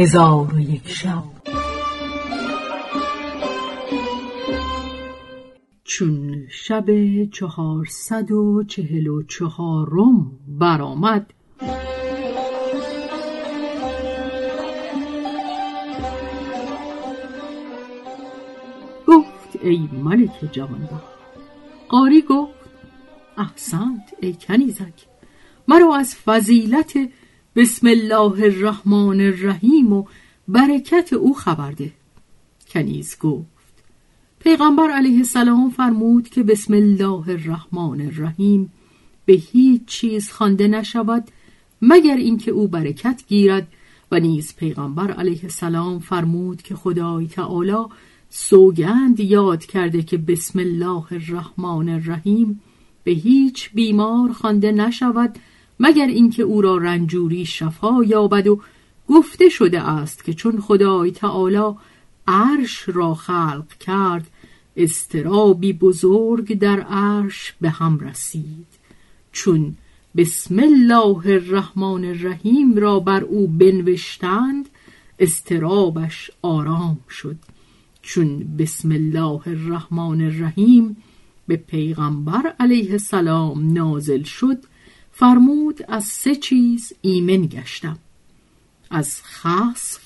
هزار و یک شب. چون شب چهارصد و چهل و چهارم برآمد گفت ای ملک جوانبخت قاری گفت احسنت ای کنیزک مرا از فضیلت بسم الله الرحمن الرحیم و برکت او خبر ده. کنیز گفت پیغمبر علیه السلام فرمود که بسم الله الرحمن الرحیم به هیچ چیز خوانده نشود مگر اینکه او برکت گیرد. و نیز پیغمبر علیه السلام فرمود که خدای تعالی سوگند یاد کرده که بسم الله الرحمن الرحیم به هیچ بیمار خوانده نشود مگر اینکه او را رنجوری شفا یابد و گفته شده است که چون خدای تعالی عرش را خلق کرد استرابی بزرگ در عرش به هم رسید. چون بسم الله الرحمن الرحیم را بر او بنوشتند استرابش آرام شد. چون بسم الله الرحمن الرحیم به پیغمبر علیه السلام نازل شد فرمود از سه چیز ایمن گشتم. از خصف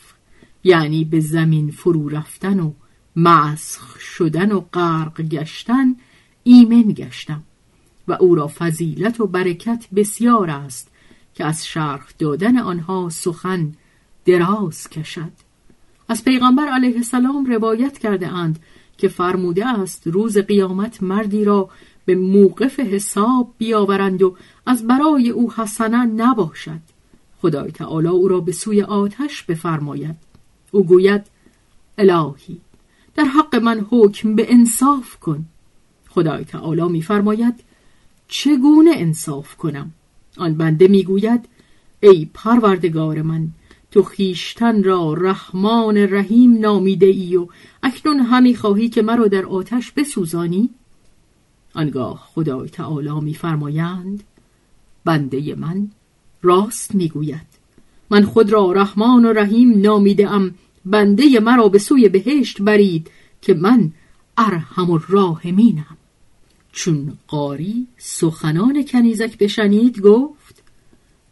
یعنی به زمین فرو رفتن و مسخ شدن و غرق گشتن ایمن گشتم. و او را فضیلت و برکت بسیار است که از شرح دادن آنها سخن دراز کشد. از پیغمبر علیه السلام روایت کرده اند که فرموده است روز قیامت مردی را به موقف حساب بیاورند و از برای او حسنه نباشد. خدای تعالی او را به سوی آتش بفرماید. او گوید الهی در حق من حکم به انصاف کن. خدای تعالی میفرماید چگونه انصاف کنم؟ آن بنده می‌گوید ای پروردگار من تو خیشتن را رحمان رحیم نامیده ای و اکنون همی خواهی که مرا در آتش بسوزانی؟ آنگاه خدای تعالی میفرمایند بنده من راست می‌گوید. من خود را رحمان و رحیم نامیده ام بنده مرا به سوی بهشت برید که من ارحم الراحمینم. چون قاری سخنان کنیزک بشنید گفت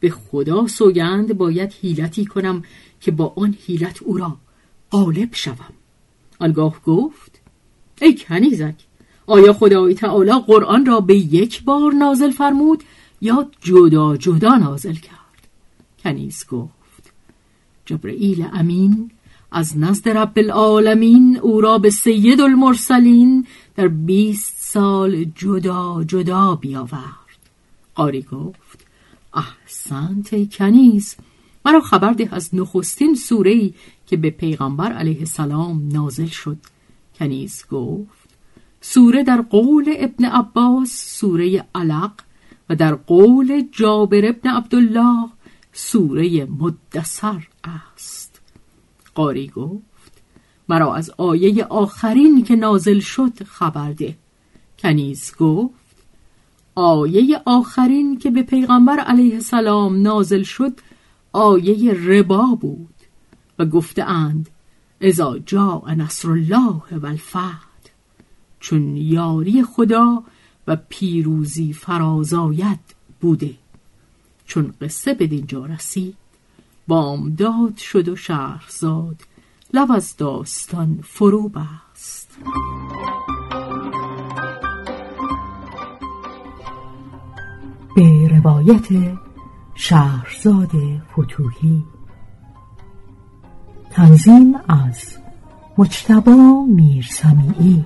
به خدا سوگند باید حیلتی کنم که با آن حیلت او را غالب شوم. آنگاه گفت ای کنیزک آیا خدای تعالی قرآن را به یک بار نازل فرمود یا جدا جدا نازل کرد؟ کنیز گفت جبرئیل امین از نزد رب العالمین او را به سید المرسلین در بیست سال جدا جدا بیاورد. قاری گفت احسنت کنیز مرا خبر ده از نخستین سوره که به پیغمبر علیه السلام نازل شد. کنیز گفت سوره در قول ابن عباس سوره علق و در قول جابر ابن عبدالله سوره مدسر است. قاری گفت مرا از آیه آخرین که نازل شد خبر ده. کنیز گفت آیه آخرین که به پیغمبر علیه السلام نازل شد آیه ربا بود و گفته اند ازا جا نصر الله و الفتح چون یاری خدا و پیروزی فرازاید بوده. چون قصه به دینجا رسید بامداد شد و شهرزاد لب از داستان فرو بست به روایت شهرزاد فتوهی تنظیم از مجتبا میرسمیعی.